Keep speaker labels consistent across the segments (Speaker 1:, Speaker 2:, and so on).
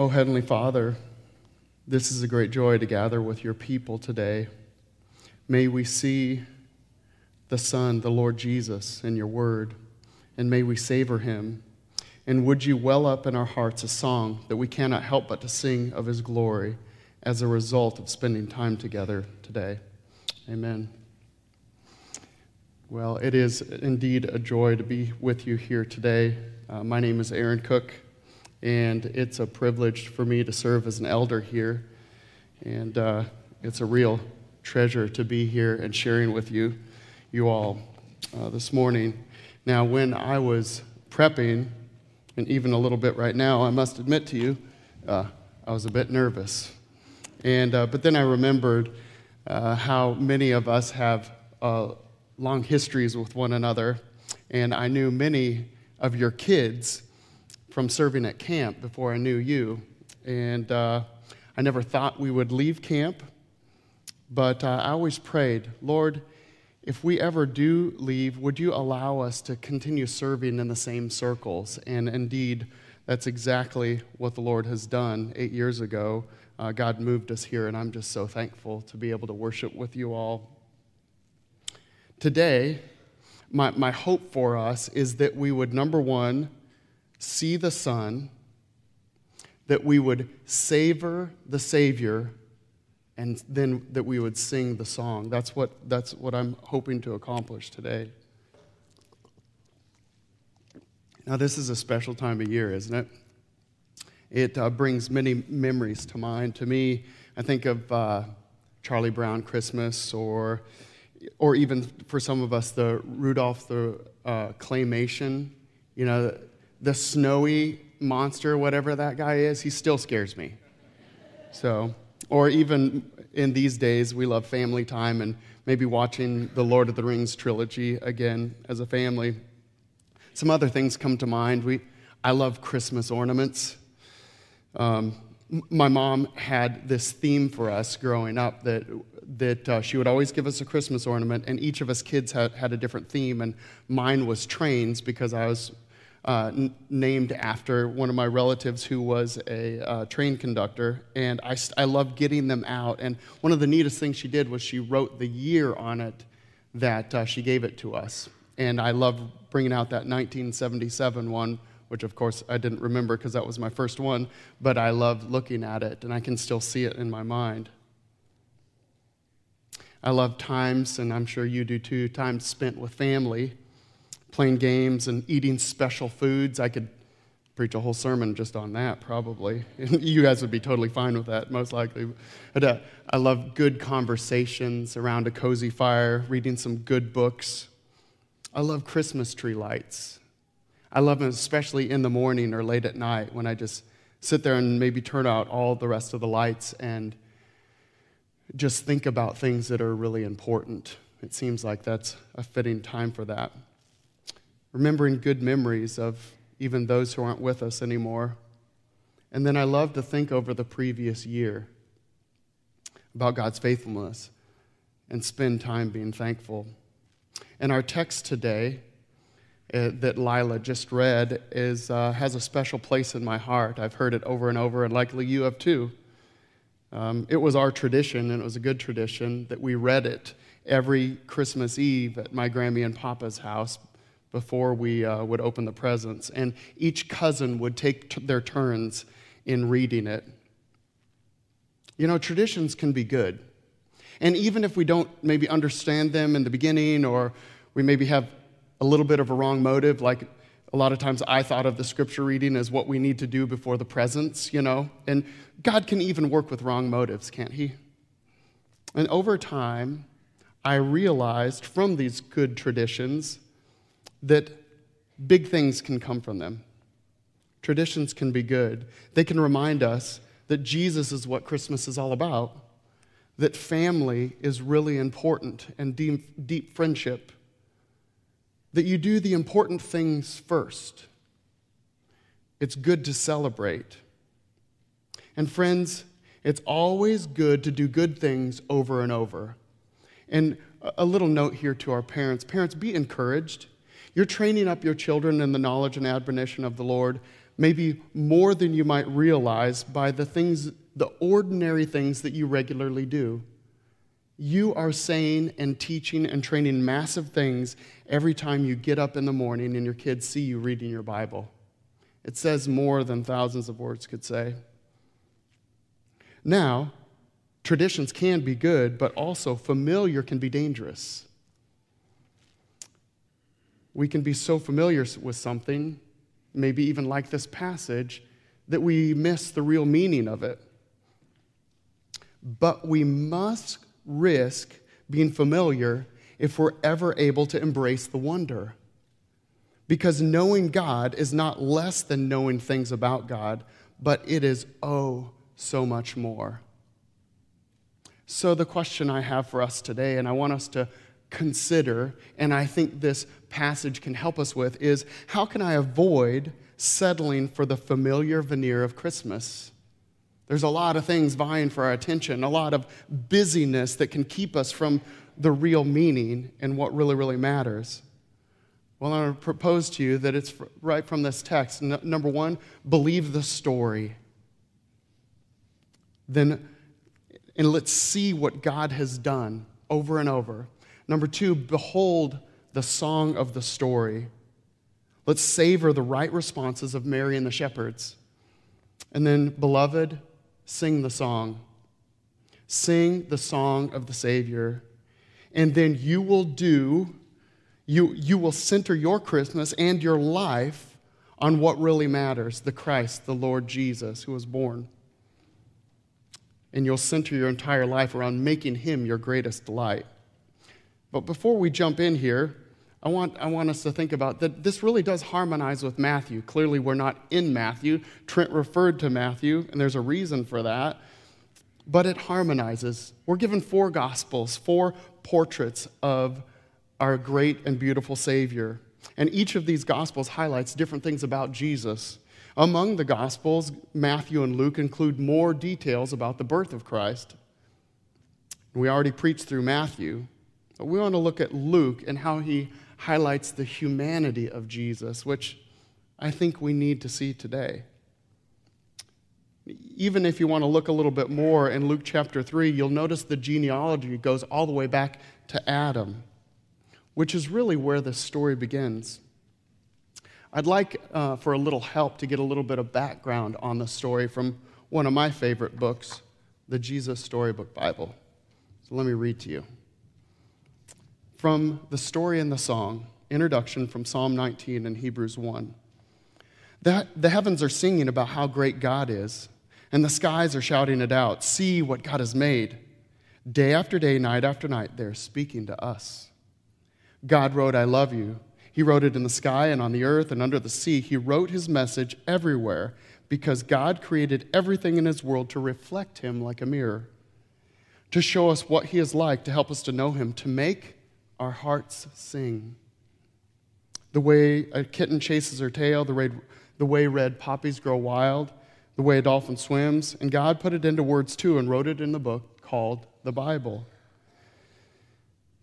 Speaker 1: Oh, Heavenly Father, this is a great joy to gather with your people today. May we see the Son, the Lord Jesus, in your word, and may we savor him. And would you well up in our hearts a song that we cannot help but to sing of his glory as a result of spending time together today? Amen. Well, it is indeed a joy to be with you here today. Uh, my name is Aaron Cook, and it's a privilege for me to serve as an elder here. And uh, it's a real treasure to be here and sharing with you, you all, uh, this morning. Now, when I was prepping, and even a little bit right now, I must admit to you, uh, I was a bit nervous. And, uh, but then I remembered uh, how many of us have uh, long histories with one another, and I knew many of your kids from serving at camp before I knew you. And uh, I never thought we would leave camp, but uh, I always prayed, Lord, if we ever do leave, would you allow us to continue serving in the same circles? And indeed, that's exactly what the Lord has done eight years ago. Uh, God moved us here, and I'm just so thankful to be able to worship with you all. Today, my, my hope for us is that we would, number one, see the Son, that we would savor the Savior, and then that we would sing the song. That's what, that's what I'm hoping to accomplish today. Now, this is a special time of year, isn't it? It uh, brings many memories to mind. To me, I think of uh, Charlie Brown Christmas, or, or even for some of us, the Rudolph the uh, Claymation. You know, the snowy monster, whatever that guy is, he still scares me. So, or even in these days, we love family time and maybe watching the Lord of the Rings trilogy again as a family. Some other things come to mind. We, I love Christmas ornaments. Um, my mom had this theme for us growing up that, that uh, she would always give us a Christmas ornament, and each of us kids had, had a different theme, and mine was trains because I was uh, n- named after one of my relatives who was a uh, train conductor, and I, I love getting them out. And one of the neatest things she did was she wrote the year on it that uh, she gave it to us. And I love bringing out that 1977 one, which of course I didn't remember because that was my first one, but I love looking at it, and I can still see it in my mind. I love times, and I'm sure you do too, times spent with family playing games and eating special foods. I could preach a whole sermon just on that, probably. you guys would be totally fine with that, most likely. But uh, I love good conversations around a cozy fire, reading some good books. I love Christmas tree lights. I love them especially in the morning or late at night when I just sit there and maybe turn out all the rest of the lights and just think about things that are really important. It seems like that's a fitting time for that remembering good memories of even those who aren't with us anymore. And then I love to think over the previous year about God's faithfulness and spend time being thankful. And our text today uh, that Lila just read is, uh, has a special place in my heart. I've heard it over and over, and likely you have too. Um, it was our tradition, and it was a good tradition, that we read it every Christmas Eve at my Grammy and Papa's house before we uh, would open the presents. And each cousin would take t- their turns in reading it. You know, traditions can be good. And even if we don't maybe understand them in the beginning, or we maybe have a little bit of a wrong motive, like a lot of times I thought of the scripture reading as what we need to do before the presents, you know? And God can even work with wrong motives, can't He? And over time, I realized from these good traditions that big things can come from them. Traditions can be good. They can remind us that Jesus is what Christmas is all about, that family is really important and deep, deep friendship, that you do the important things first. It's good to celebrate. And friends, it's always good to do good things over and over. And a little note here to our parents parents, be encouraged. You're training up your children in the knowledge and admonition of the Lord. maybe more than you might realize by the things, the ordinary things that you regularly do. You are saying and teaching and training massive things every time you get up in the morning and your kids see you reading your Bible. It says more than thousands of words could say. Now, traditions can be good, but also familiar can be dangerous. We can be so familiar with something, maybe even like this passage, that we miss the real meaning of it. But we must risk being familiar if we're ever able to embrace the wonder. Because knowing God is not less than knowing things about God, but it is oh so much more. So, the question I have for us today, and I want us to consider, and I think this passage can help us with, is how can I avoid settling for the familiar veneer of Christmas? There's a lot of things vying for our attention, a lot of busyness that can keep us from the real meaning and what really, really matters. Well, I want to propose to you that it's right from this text. N- number one, believe the story. Then, and let's see what God has done over and over. Number two, behold the song of the story. Let's savor the right responses of Mary and the shepherds. And then, beloved, sing the song. Sing the song of the Savior. And then you will do, you, you will center your Christmas and your life on what really matters the Christ, the Lord Jesus, who was born. And you'll center your entire life around making him your greatest delight. But before we jump in here, I want, I want us to think about that this really does harmonize with Matthew. Clearly, we're not in Matthew. Trent referred to Matthew, and there's a reason for that. But it harmonizes. We're given four gospels, four portraits of our great and beautiful Savior. And each of these gospels highlights different things about Jesus. Among the gospels, Matthew and Luke include more details about the birth of Christ. We already preached through Matthew, but we want to look at Luke and how he highlights the humanity of Jesus, which I think we need to see today. Even if you want to look a little bit more in Luke chapter 3, you'll notice the genealogy goes all the way back to Adam, which is really where the story begins. I'd like uh, for a little help to get a little bit of background on the story from one of my favorite books, the Jesus Storybook Bible. So let me read to you from the story and the song, introduction from Psalm 19 and Hebrews 1. The, the heavens are singing about how great God is, and the skies are shouting it out. See what God has made. Day after day, night after night, they're speaking to us. God wrote, I love you. He wrote it in the sky and on the earth and under the sea. He wrote his message everywhere because God created everything in his world to reflect him like a mirror, to show us what he is like, to help us to know him, to make our hearts sing. The way a kitten chases her tail, the way, the way red poppies grow wild, the way a dolphin swims. And God put it into words too and wrote it in the book called the Bible.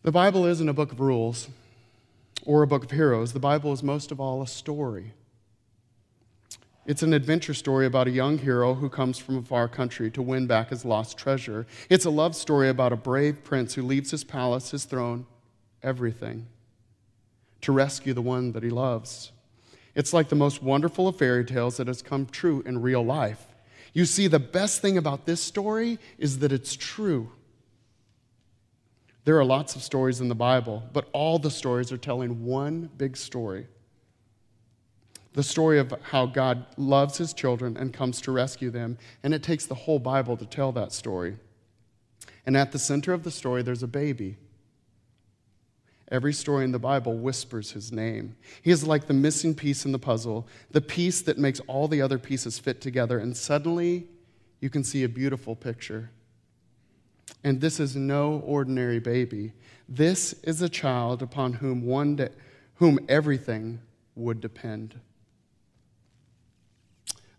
Speaker 1: The Bible isn't a book of rules or a book of heroes. The Bible is most of all a story. It's an adventure story about a young hero who comes from a far country to win back his lost treasure. It's a love story about a brave prince who leaves his palace, his throne, everything to rescue the one that he loves. It's like the most wonderful of fairy tales that has come true in real life. You see, the best thing about this story is that it's true. There are lots of stories in the Bible, but all the stories are telling one big story the story of how God loves his children and comes to rescue them. And it takes the whole Bible to tell that story. And at the center of the story, there's a baby Every story in the Bible whispers his name. He is like the missing piece in the puzzle, the piece that makes all the other pieces fit together, and suddenly you can see a beautiful picture. And this is no ordinary baby. This is a child upon whom one day, whom everything would depend.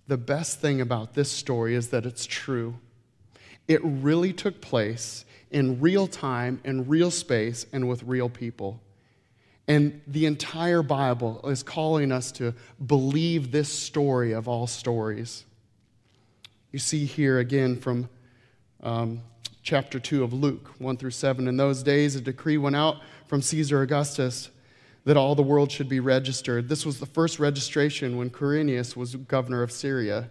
Speaker 1: The best thing about this story is that it's true. It really took place in real time, in real space, and with real people. And the entire Bible is calling us to believe this story of all stories. You see here again from um, chapter 2 of Luke 1 through 7. In those days, a decree went out from Caesar Augustus that all the world should be registered. This was the first registration when Quirinius was governor of Syria.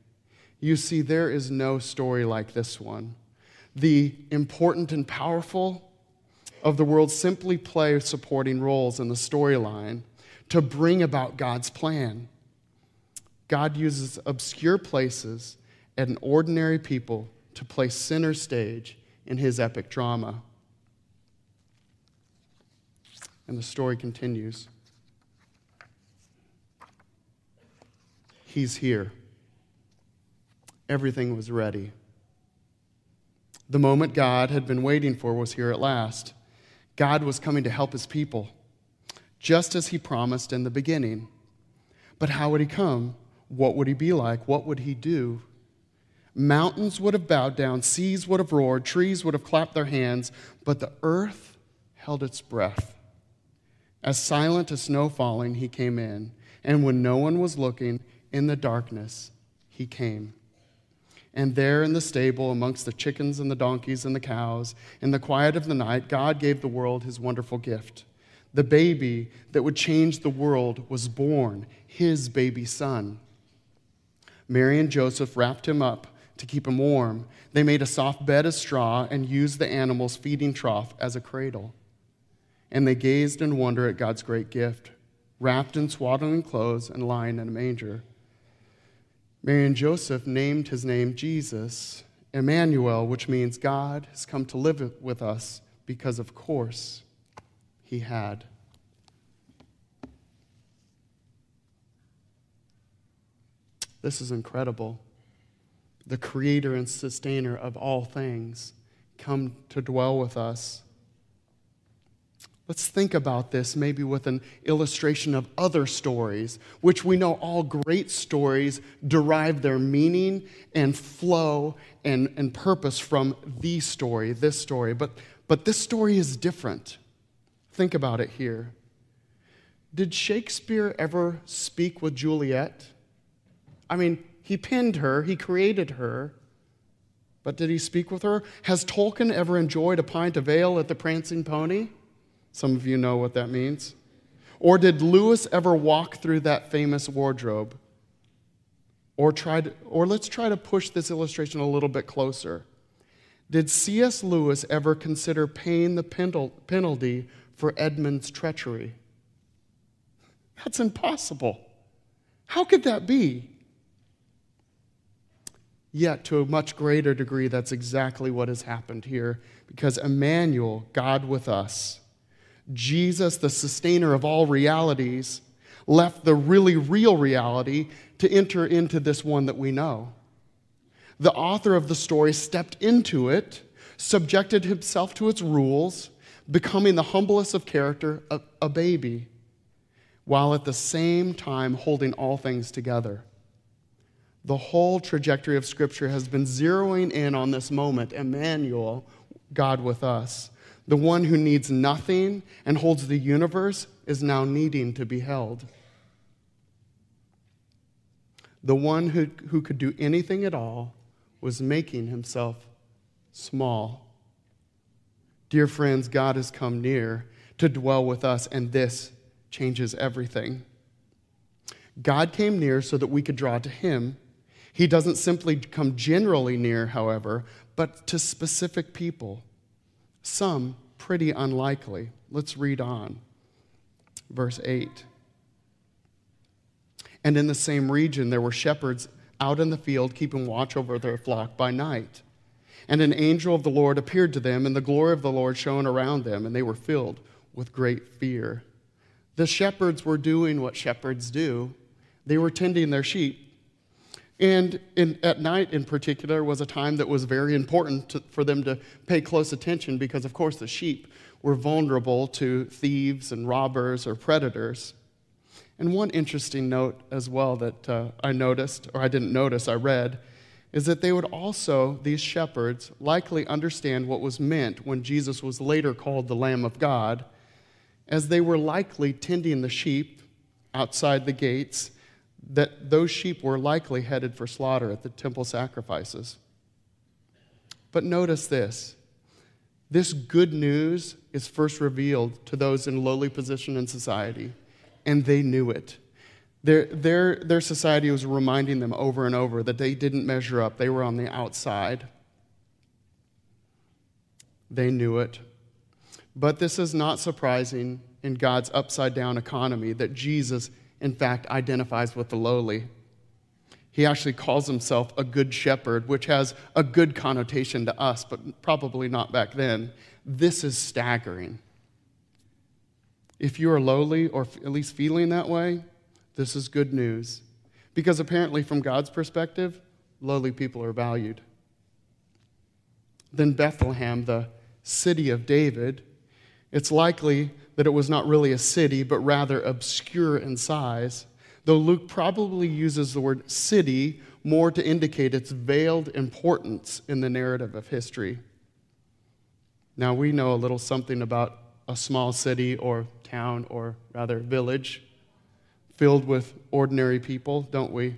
Speaker 1: You see, there is no story like this one. The important and powerful of the world simply play supporting roles in the storyline to bring about God's plan. God uses obscure places and ordinary people to play center stage in his epic drama. And the story continues. He's here. Everything was ready. The moment God had been waiting for was here at last. God was coming to help his people, just as he promised in the beginning. But how would he come? What would he be like? What would he do? Mountains would have bowed down, seas would have roared, trees would have clapped their hands, but the earth held its breath. As silent as snow falling, he came in, and when no one was looking, in the darkness, he came. And there in the stable, amongst the chickens and the donkeys and the cows, in the quiet of the night, God gave the world his wonderful gift. The baby that would change the world was born, his baby son. Mary and Joseph wrapped him up to keep him warm. They made a soft bed of straw and used the animal's feeding trough as a cradle. And they gazed in wonder at God's great gift, wrapped in swaddling clothes and lying in a manger. Mary and Joseph named his name Jesus, Emmanuel, which means God has come to live with us because, of course, he had. This is incredible. The creator and sustainer of all things come to dwell with us Let's think about this maybe with an illustration of other stories, which we know all great stories derive their meaning and flow and, and purpose from the story, this story. But, but this story is different. Think about it here. Did Shakespeare ever speak with Juliet? I mean, he pinned her, he created her, but did he speak with her? Has Tolkien ever enjoyed a pint of ale at the Prancing Pony? Some of you know what that means. Or did Lewis ever walk through that famous wardrobe? Or, try to, or let's try to push this illustration a little bit closer. Did C.S. Lewis ever consider paying the penalty for Edmund's treachery? That's impossible. How could that be? Yet, to a much greater degree, that's exactly what has happened here because Emmanuel, God with us, Jesus, the sustainer of all realities, left the really real reality to enter into this one that we know. The author of the story stepped into it, subjected himself to its rules, becoming the humblest of character, a, a baby, while at the same time holding all things together. The whole trajectory of Scripture has been zeroing in on this moment Emmanuel, God with us. The one who needs nothing and holds the universe is now needing to be held. The one who, who could do anything at all was making himself small. Dear friends, God has come near to dwell with us, and this changes everything. God came near so that we could draw to him. He doesn't simply come generally near, however, but to specific people. Some pretty unlikely. Let's read on. Verse 8. And in the same region, there were shepherds out in the field keeping watch over their flock by night. And an angel of the Lord appeared to them, and the glory of the Lord shone around them, and they were filled with great fear. The shepherds were doing what shepherds do they were tending their sheep. And in, at night, in particular, was a time that was very important to, for them to pay close attention because, of course, the sheep were vulnerable to thieves and robbers or predators. And one interesting note as well that uh, I noticed, or I didn't notice, I read, is that they would also, these shepherds, likely understand what was meant when Jesus was later called the Lamb of God, as they were likely tending the sheep outside the gates, that those sheep were likely headed for slaughter at the temple sacrifices. But notice this this good news is first revealed to those in lowly position in society, and they knew it. Their, their, their society was reminding them over and over that they didn't measure up, they were on the outside. They knew it. But this is not surprising in God's upside down economy that Jesus, in fact, identifies with the lowly. He actually calls himself a good shepherd, which has a good connotation to us, but probably not back then. This is staggering. If you are lowly, or at least feeling that way, this is good news. Because apparently, from God's perspective, lowly people are valued. Then Bethlehem, the city of David, it's likely that it was not really a city, but rather obscure in size, though Luke probably uses the word city more to indicate its veiled importance in the narrative of history. Now, we know a little something about a small city or town, or rather village filled with ordinary people, don't we?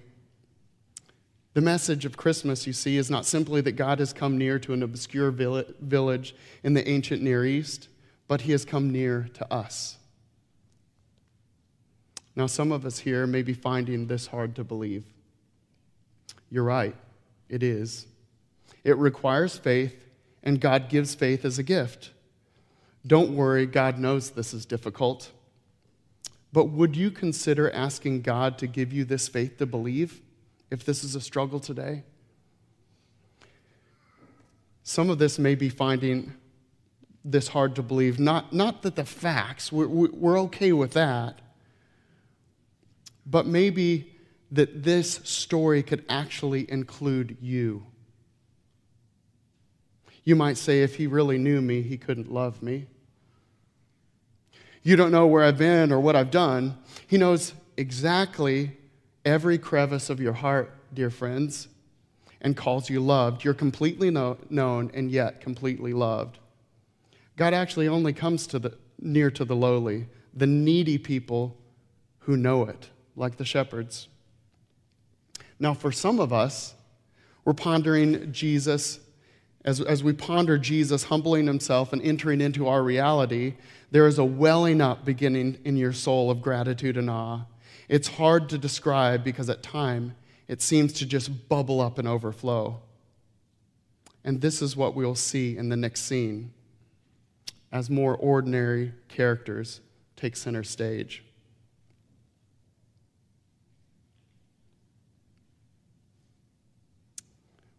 Speaker 1: The message of Christmas, you see, is not simply that God has come near to an obscure village in the ancient Near East, but he has come near to us. Now, some of us here may be finding this hard to believe. You're right, it is. It requires faith, and God gives faith as a gift. Don't worry, God knows this is difficult. But would you consider asking God to give you this faith to believe if this is a struggle today? Some of this may be finding this hard to believe. Not, not that the facts, we're, we're okay with that, but maybe that this story could actually include you. You might say, if he really knew me, he couldn't love me. You don't know where I've been or what I've done. He knows exactly every crevice of your heart, dear friends, and calls you loved. You're completely know, known and yet completely loved. God actually only comes to the, near to the lowly, the needy people who know it, like the shepherds. Now, for some of us, we're pondering Jesus as, as we ponder Jesus humbling himself and entering into our reality, there is a welling up beginning in your soul of gratitude and awe. It's hard to describe because at time it seems to just bubble up and overflow. And this is what we'll see in the next scene as more ordinary characters take center stage.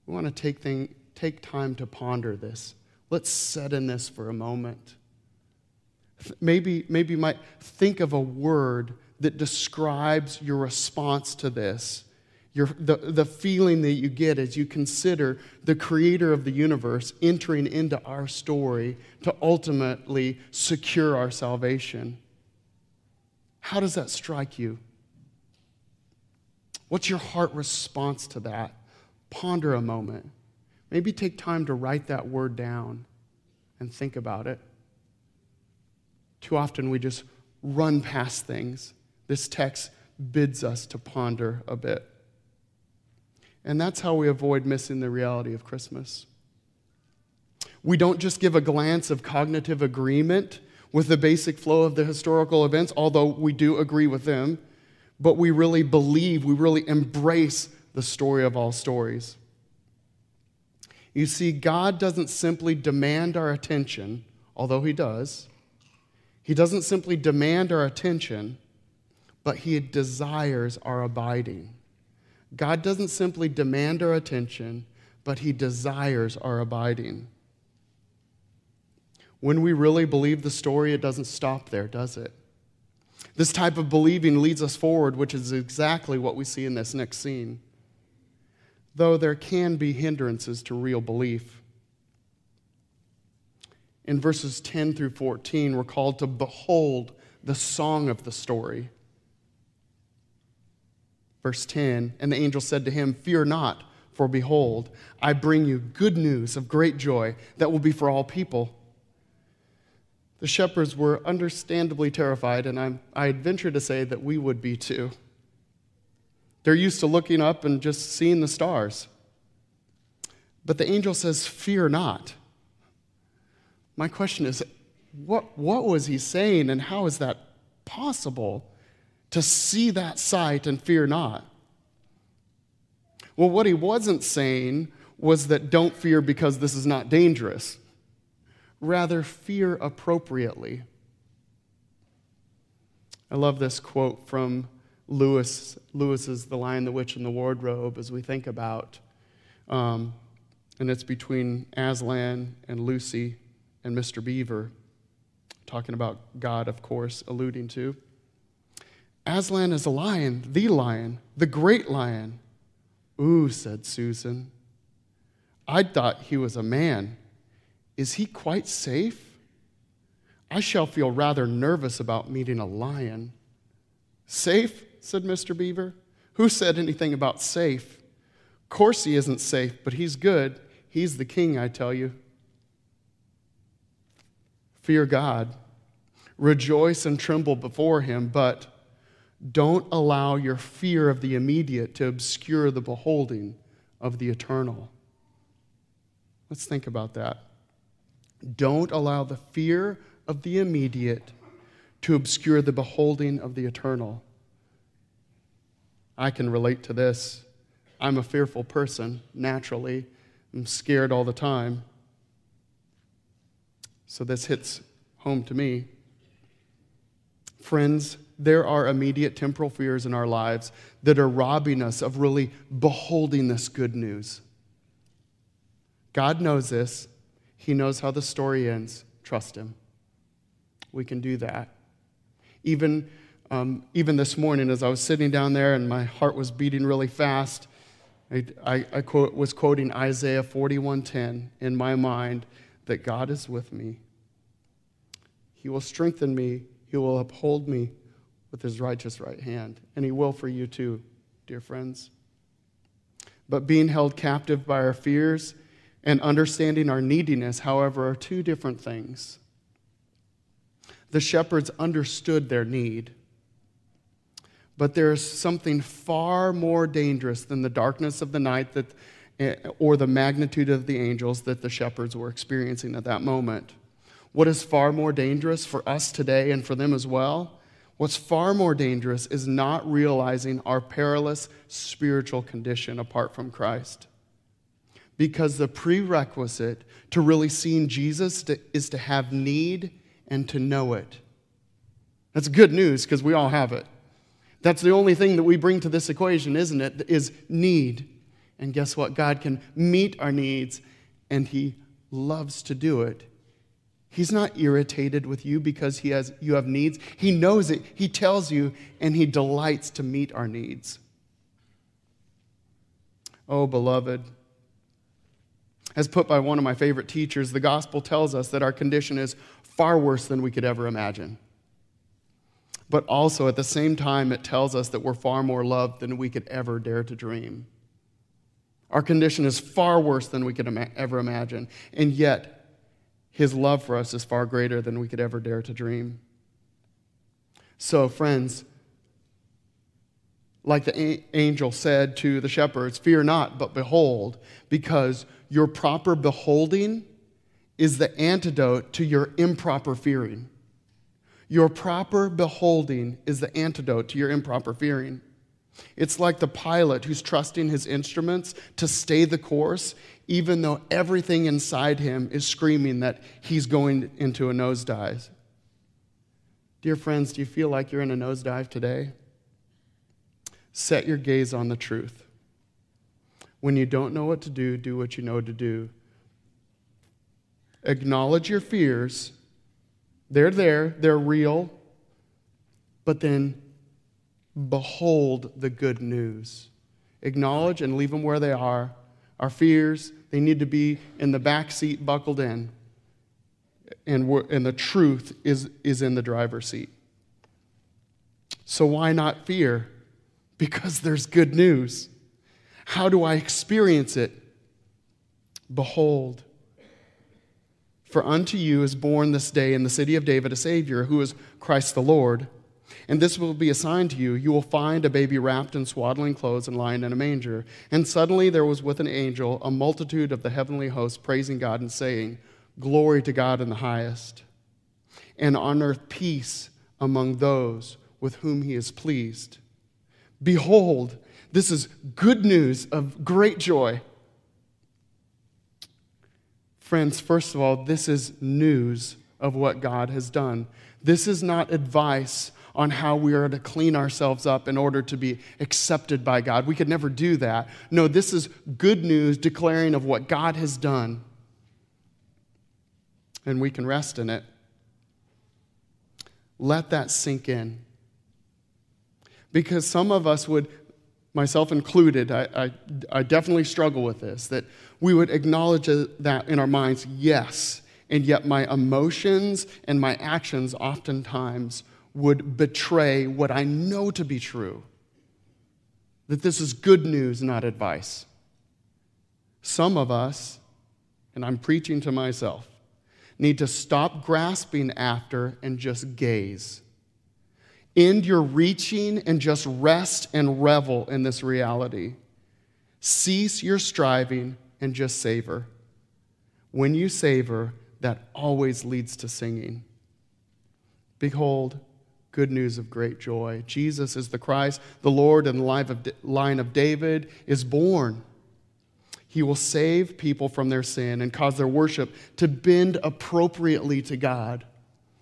Speaker 1: We want to take things take time to ponder this. Let's set in this for a moment. Maybe, maybe you might think of a word that describes your response to this, your, the, the feeling that you get as you consider the creator of the universe entering into our story to ultimately secure our salvation. How does that strike you? What's your heart response to that? Ponder a moment. Maybe take time to write that word down and think about it. Too often we just run past things. This text bids us to ponder a bit. And that's how we avoid missing the reality of Christmas. We don't just give a glance of cognitive agreement with the basic flow of the historical events, although we do agree with them, but we really believe, we really embrace the story of all stories. You see, God doesn't simply demand our attention, although He does. He doesn't simply demand our attention, but He desires our abiding. God doesn't simply demand our attention, but He desires our abiding. When we really believe the story, it doesn't stop there, does it? This type of believing leads us forward, which is exactly what we see in this next scene. Though there can be hindrances to real belief. In verses 10 through 14, we're called to behold the song of the story. Verse 10 And the angel said to him, Fear not, for behold, I bring you good news of great joy that will be for all people. The shepherds were understandably terrified, and I'm, I'd venture to say that we would be too. They're used to looking up and just seeing the stars. But the angel says, Fear not. My question is, what, what was he saying, and how is that possible to see that sight and fear not? Well, what he wasn't saying was that don't fear because this is not dangerous rather fear appropriately. I love this quote from Lewis, Lewis's The Lion, the Witch, and the Wardrobe as we think about, um, and it's between Aslan and Lucy and Mr. Beaver, talking about God, of course, alluding to. Aslan is a lion, the lion, the great lion. Ooh, said Susan. I thought he was a man. Is he quite safe? I shall feel rather nervous about meeting a lion. Safe? said Mr. Beaver. Who said anything about safe? Of course he isn't safe, but he's good. He's the king, I tell you. Fear God. Rejoice and tremble before him, but don't allow your fear of the immediate to obscure the beholding of the eternal. Let's think about that. Don't allow the fear of the immediate to obscure the beholding of the eternal. I can relate to this. I'm a fearful person, naturally. I'm scared all the time. So this hits home to me. Friends, there are immediate temporal fears in our lives that are robbing us of really beholding this good news. God knows this, he knows how the story ends. Trust Him. We can do that. Even, um, even this morning, as I was sitting down there and my heart was beating really fast, I, I, I quote, was quoting Isaiah 41:10 in my mind that God is with me. He will strengthen me. He will uphold me with his righteous right hand. And he will for you too, dear friends. But being held captive by our fears and understanding our neediness, however, are two different things. The shepherds understood their need, but there is something far more dangerous than the darkness of the night that, eh, or the magnitude of the angels that the shepherds were experiencing at that moment. What is far more dangerous for us today and for them as well? What's far more dangerous is not realizing our perilous spiritual condition apart from Christ because the prerequisite to really seeing Jesus to, is to have need and to know it. That's good news because we all have it. That's the only thing that we bring to this equation, isn't it? Is need. And guess what? God can meet our needs and He loves to do it. He's not irritated with you because he has, you have needs. He knows it. He tells you, and He delights to meet our needs. Oh, beloved, as put by one of my favorite teachers, the gospel tells us that our condition is far worse than we could ever imagine. But also, at the same time, it tells us that we're far more loved than we could ever dare to dream. Our condition is far worse than we could ima- ever imagine, and yet, His love for us is far greater than we could ever dare to dream. So, friends, like the angel said to the shepherds, Fear not, but behold, because your proper beholding is the antidote to your improper fearing. Your proper beholding is the antidote to your improper fearing. It's like the pilot who's trusting his instruments to stay the course, even though everything inside him is screaming that he's going into a nosedive. Dear friends, do you feel like you're in a nosedive today? Set your gaze on the truth. When you don't know what to do, do what you know to do. Acknowledge your fears. They're there, they're real. but then behold the good news. Acknowledge and leave them where they are. Our fears, they need to be in the back seat, buckled in. And, and the truth is, is in the driver's seat. So why not fear? Because there's good news. How do I experience it? Behold, for unto you is born this day in the city of David a Savior, who is Christ the Lord. And this will be a sign to you. You will find a baby wrapped in swaddling clothes and lying in a manger. And suddenly there was with an angel a multitude of the heavenly hosts praising God and saying, Glory to God in the highest, and on earth peace among those with whom he is pleased. Behold, this is good news of great joy. Friends, first of all, this is news of what God has done. This is not advice on how we are to clean ourselves up in order to be accepted by God. We could never do that. No, this is good news declaring of what God has done. And we can rest in it. Let that sink in. Because some of us would, myself included, I, I, I definitely struggle with this, that we would acknowledge that in our minds, yes, and yet my emotions and my actions oftentimes would betray what I know to be true. That this is good news, not advice. Some of us, and I'm preaching to myself, need to stop grasping after and just gaze. End your reaching and just rest and revel in this reality. Cease your striving and just savor. When you savor, that always leads to singing. Behold, good news of great joy. Jesus is the Christ, the Lord, and the line of David is born. He will save people from their sin and cause their worship to bend appropriately to God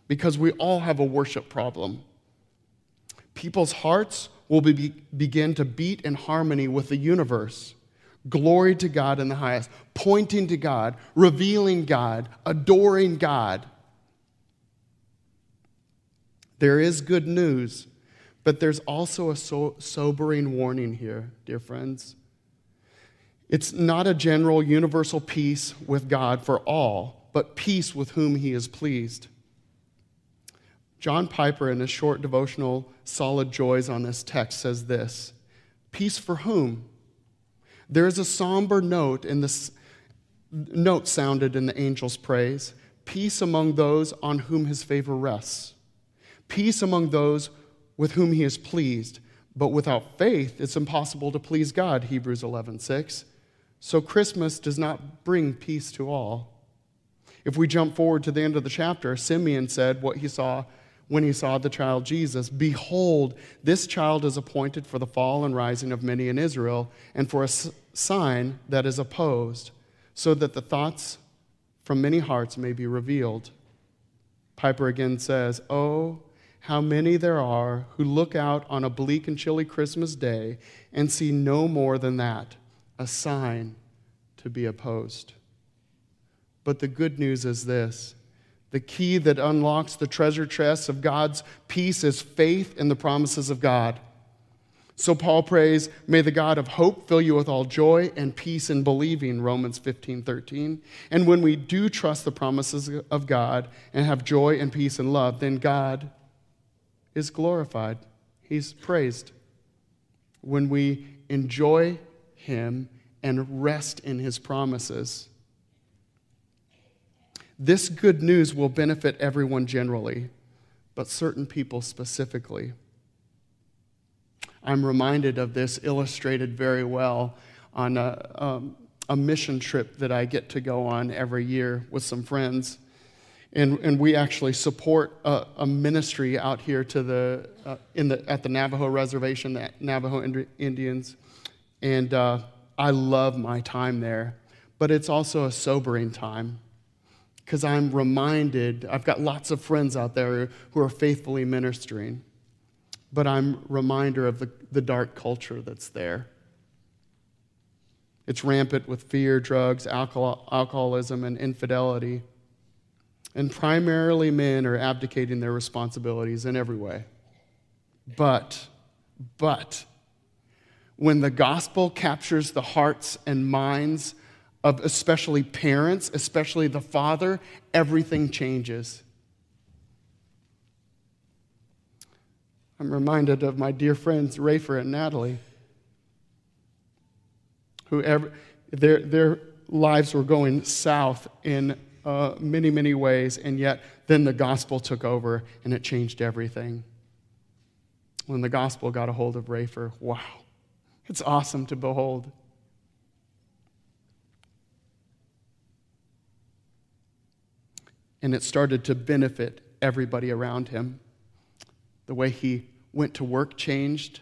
Speaker 1: because we all have a worship problem. People's hearts will be, begin to beat in harmony with the universe. Glory to God in the highest, pointing to God, revealing God, adoring God. There is good news, but there's also a so- sobering warning here, dear friends. It's not a general universal peace with God for all, but peace with whom he is pleased. John Piper, in his short devotional, Solid Joys on this text, says this Peace for whom? There is a somber note in this note sounded in the angel's praise peace among those on whom his favor rests peace among those with whom he is pleased. But without faith, it's impossible to please God, Hebrews 11 6. So Christmas does not bring peace to all. If we jump forward to the end of the chapter, Simeon said what he saw when he saw the child Jesus Behold, this child is appointed for the fall and rising of many in Israel, and for a sign that is opposed, so that the thoughts from many hearts may be revealed. Piper again says, Oh, how many there are who look out on a bleak and chilly Christmas day and see no more than that a sign to be opposed. But the good news is this the key that unlocks the treasure chest of God's peace is faith in the promises of God. So Paul prays, May the God of hope fill you with all joy and peace in believing, Romans 15, 13. And when we do trust the promises of God and have joy and peace and love, then God is glorified, He's praised. When we enjoy Him and rest in His promises. This good news will benefit everyone generally, but certain people specifically. I'm reminded of this illustrated very well on a, um, a mission trip that I get to go on every year with some friends. And, and we actually support a, a ministry out here to the, uh, in the, at the Navajo Reservation, the Navajo Indians. And uh, I love my time there. But it's also a sobering time because I'm reminded, I've got lots of friends out there who are faithfully ministering, but I'm reminder of the, the dark culture that's there. It's rampant with fear, drugs, alcohol, alcoholism, and infidelity. And primarily, men are abdicating their responsibilities in every way. But, but, when the gospel captures the hearts and minds of especially parents, especially the father, everything changes. I'm reminded of my dear friends, Rafer and Natalie, who ever, their, their lives were going south in uh, many, many ways, and yet then the gospel took over and it changed everything. When the gospel got a hold of Rafer, wow, it's awesome to behold. And it started to benefit everybody around him. The way he went to work changed,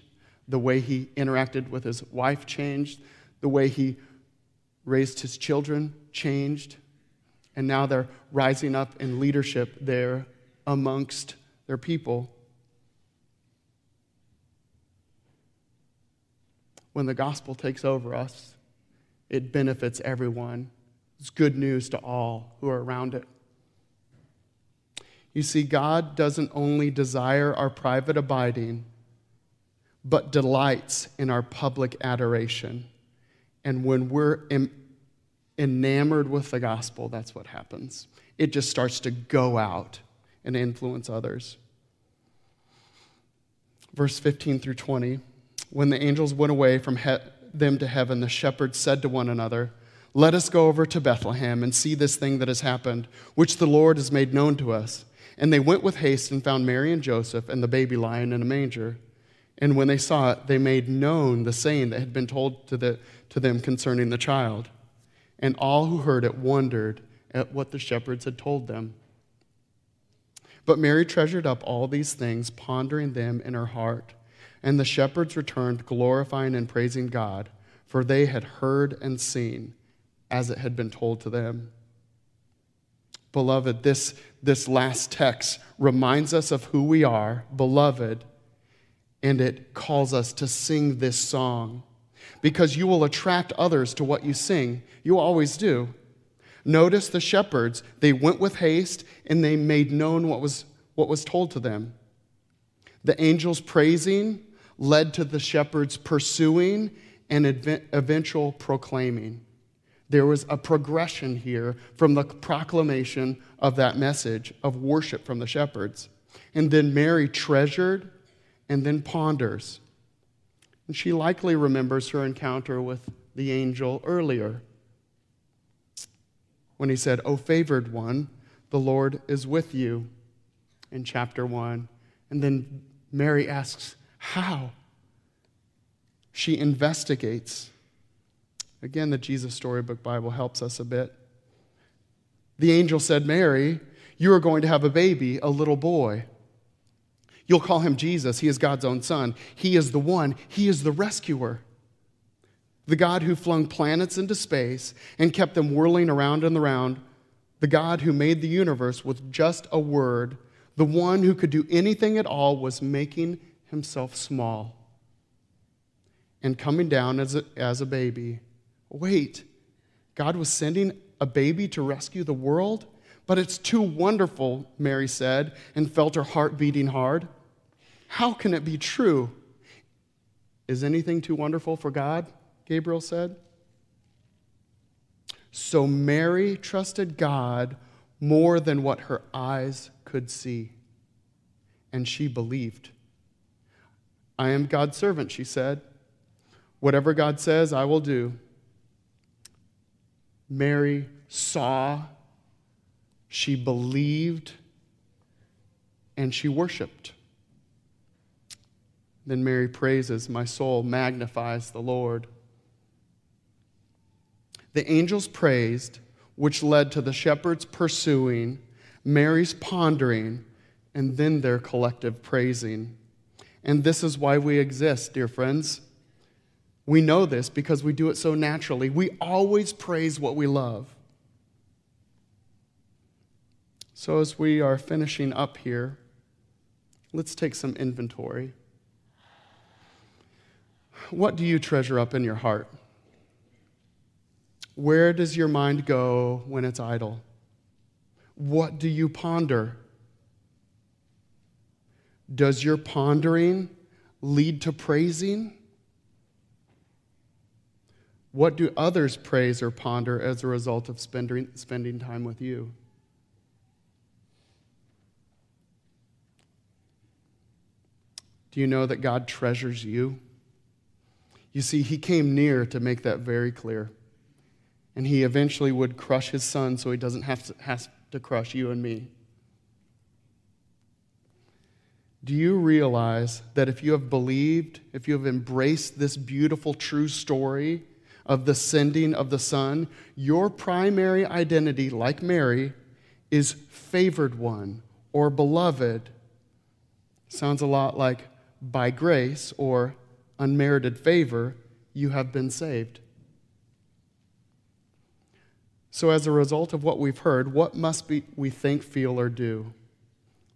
Speaker 1: the way he interacted with his wife changed, the way he raised his children changed and now they're rising up in leadership there amongst their people. When the gospel takes over us, it benefits everyone. It's good news to all who are around it. You see, God doesn't only desire our private abiding, but delights in our public adoration. And when we're enamored with the gospel, that's what happens. It just starts to go out and influence others. Verse 15 through 20 When the angels went away from he- them to heaven, the shepherds said to one another, Let us go over to Bethlehem and see this thing that has happened, which the Lord has made known to us. And they went with haste and found Mary and Joseph and the baby lying in a manger. And when they saw it, they made known the saying that had been told to, the, to them concerning the child and all who heard it wondered at what the shepherds had told them. But Mary treasured up all these things, pondering them in her heart. And the shepherds returned, glorifying and praising God, for they had heard and seen as it had been told to them. Beloved, this, this last text reminds us of who we are, beloved, and it calls us to sing this song because you will attract others to what you sing. You always do. Notice the shepherds, they went with haste and they made known what was, what was told to them. The angels praising led to the shepherds pursuing and eventual proclaiming. There was a progression here from the proclamation of that message of worship from the shepherds. And then Mary treasured and then ponders. And she likely remembers her encounter with the angel earlier when he said, O favored one, the Lord is with you, in chapter 1. And then Mary asks, How? She investigates. Again, the Jesus Storybook Bible helps us a bit. The angel said, Mary, you are going to have a baby, a little boy. You'll call him Jesus. He is God's own son. He is the one, He is the rescuer. The God who flung planets into space and kept them whirling around and around. The God who made the universe with just a word. The one who could do anything at all was making himself small and coming down as a, as a baby. Wait, God was sending a baby to rescue the world? But it's too wonderful, Mary said, and felt her heart beating hard. How can it be true? Is anything too wonderful for God? Gabriel said. So Mary trusted God more than what her eyes could see, and she believed. I am God's servant, she said. Whatever God says, I will do. Mary saw, she believed, and she worshiped. Then Mary praises, My soul magnifies the Lord. The angels praised, which led to the shepherds pursuing, Mary's pondering, and then their collective praising. And this is why we exist, dear friends. We know this because we do it so naturally. We always praise what we love. So, as we are finishing up here, let's take some inventory. What do you treasure up in your heart? Where does your mind go when it's idle? What do you ponder? Does your pondering lead to praising? What do others praise or ponder as a result of spending, spending time with you? Do you know that God treasures you? You see, He came near to make that very clear. And He eventually would crush His Son so He doesn't have to, have to crush you and me. Do you realize that if you have believed, if you have embraced this beautiful, true story of the sending of the Son, your primary identity, like Mary, is favored one or beloved? Sounds a lot like by grace or unmerited favor, you have been saved. So, as a result of what we've heard, what must be, we think, feel, or do?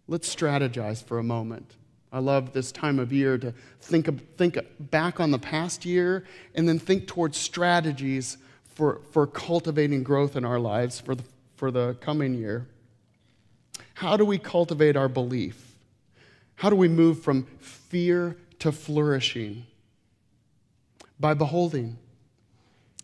Speaker 1: Let's strategize for a moment. I love this time of year to think, think back on the past year and then think towards strategies for, for cultivating growth in our lives for the, for the coming year. How do we cultivate our belief? How do we move from fear to flourishing? By beholding.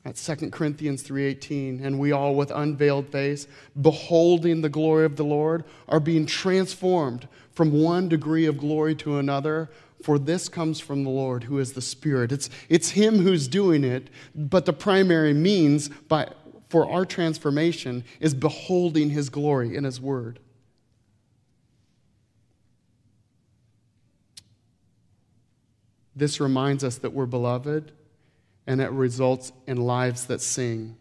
Speaker 1: At 2 Corinthians 3:18, and we all with unveiled face, beholding the glory of the Lord, are being transformed from one degree of glory to another, for this comes from the Lord who is the Spirit. It's, it's Him who's doing it, but the primary means by, for our transformation is beholding His glory in His Word. This reminds us that we're beloved, and it results in lives that sing,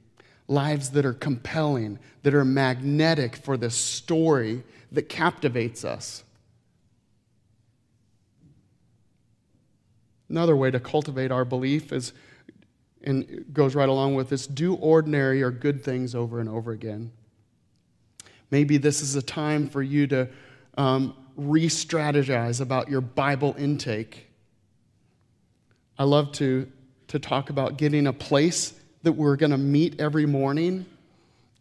Speaker 1: lives that are compelling, that are magnetic for this story that captivates us. Another way to cultivate our belief is, and goes right along with this, do ordinary or good things over and over again. Maybe this is a time for you to um, re strategize about your Bible intake I love to, to talk about getting a place that we're going to meet every morning,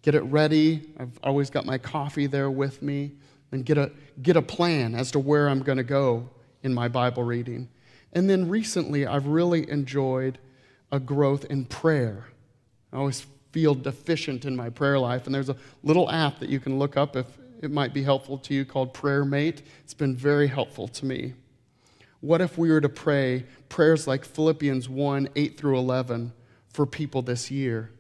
Speaker 1: get it ready. I've always got my coffee there with me, and get a, get a plan as to where I'm going to go in my Bible reading. And then recently, I've really enjoyed a growth in prayer. I always feel deficient in my prayer life, and there's a little app that you can look up if it might be helpful to you called Prayer Mate. It's been very helpful to me. What if we were to pray prayers like Philippians 1 8 through 11 for people this year?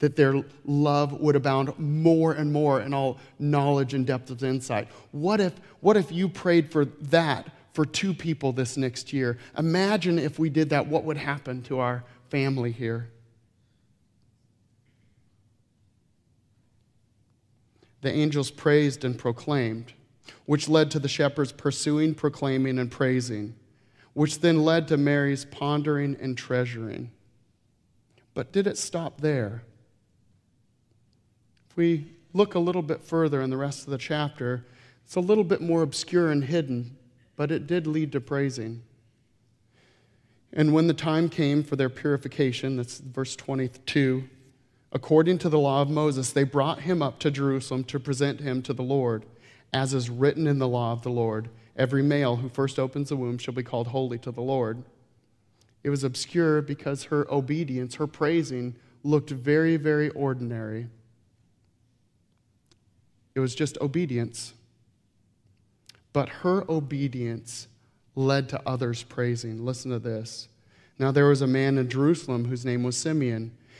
Speaker 1: That their love would abound more and more in all knowledge and depth of insight. What if, what if you prayed for that for two people this next year? Imagine if we did that, what would happen to our family here? The angels praised and proclaimed which led to the shepherds pursuing, proclaiming, and praising, which then led to Mary's pondering and treasuring. But did it stop there? If we look a little bit further in the rest of the chapter, it's a little bit more obscure and hidden, but it did lead to praising. And when the time came for their purification, that's verse 22, according to the law of Moses, they brought him up to Jerusalem to present him to the Lord as is written in the law of the Lord. Every male who first opens the womb shall be called holy to the Lord. It was obscure because her obedience, her praising, looked very, very ordinary. It was just obedience. But her obedience led to others praising. Listen to this. Now there was a man in Jerusalem whose name was Simeon.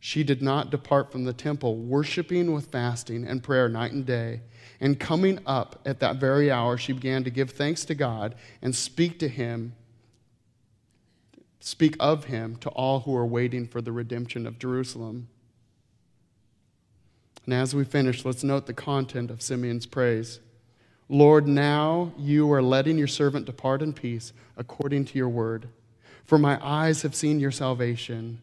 Speaker 1: she did not depart from the temple, worshiping with fasting and prayer night and day. And coming up at that very hour, she began to give thanks to God and speak to him, speak of him to all who are waiting for the redemption of Jerusalem. And as we finish, let's note the content of Simeon's praise. Lord, now you are letting your servant depart in peace according to your word. For my eyes have seen your salvation,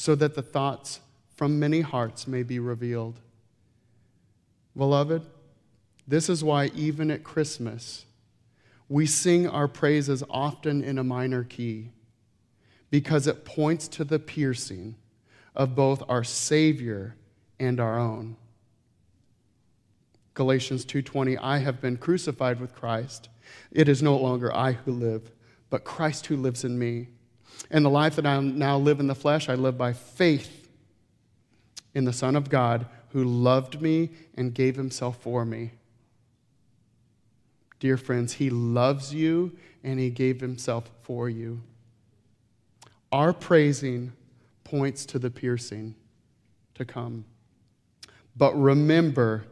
Speaker 1: so that the thoughts from many hearts may be revealed. Beloved, this is why even at Christmas, we sing our praises often in a minor key because it points to the piercing of both our Savior and our own. Galatians 2:20 I have been crucified with Christ. It is no longer I who live, but Christ who lives in me. And the life that I now live in the flesh, I live by faith in the Son of God who loved me and gave himself for me. Dear friends, he loves you and he gave himself for you. Our praising points to the piercing to come. But remember,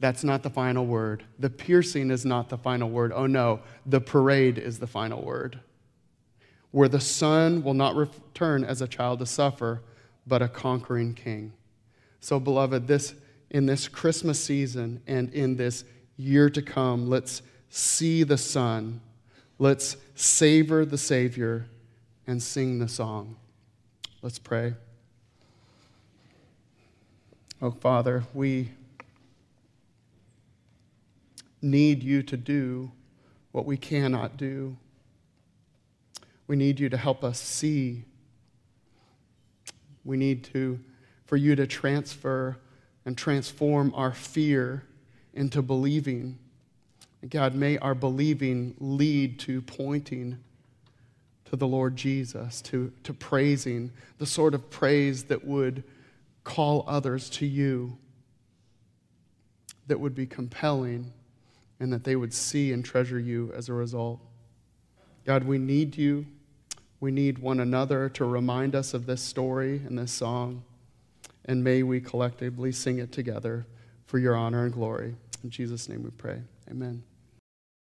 Speaker 1: that's not the final word. The piercing is not the final word. Oh no, the parade is the final word. Where the son will not return as a child to suffer, but a conquering king. So, beloved, this in this Christmas season and in this year to come, let's see the Son. Let's savor the Savior and sing the song. Let's pray. Oh, Father, we need you to do what we cannot do. We need you to help us see. We need to, for you to transfer and transform our fear into believing. God, may our believing lead to pointing to the Lord Jesus, to, to praising, the sort of praise that would call others to you, that would be compelling, and that they would see and treasure you as a result. God, we need you. We need one another to remind us of this story and this song. And may we collectively sing it together for your honor and glory. In Jesus' name we pray. Amen.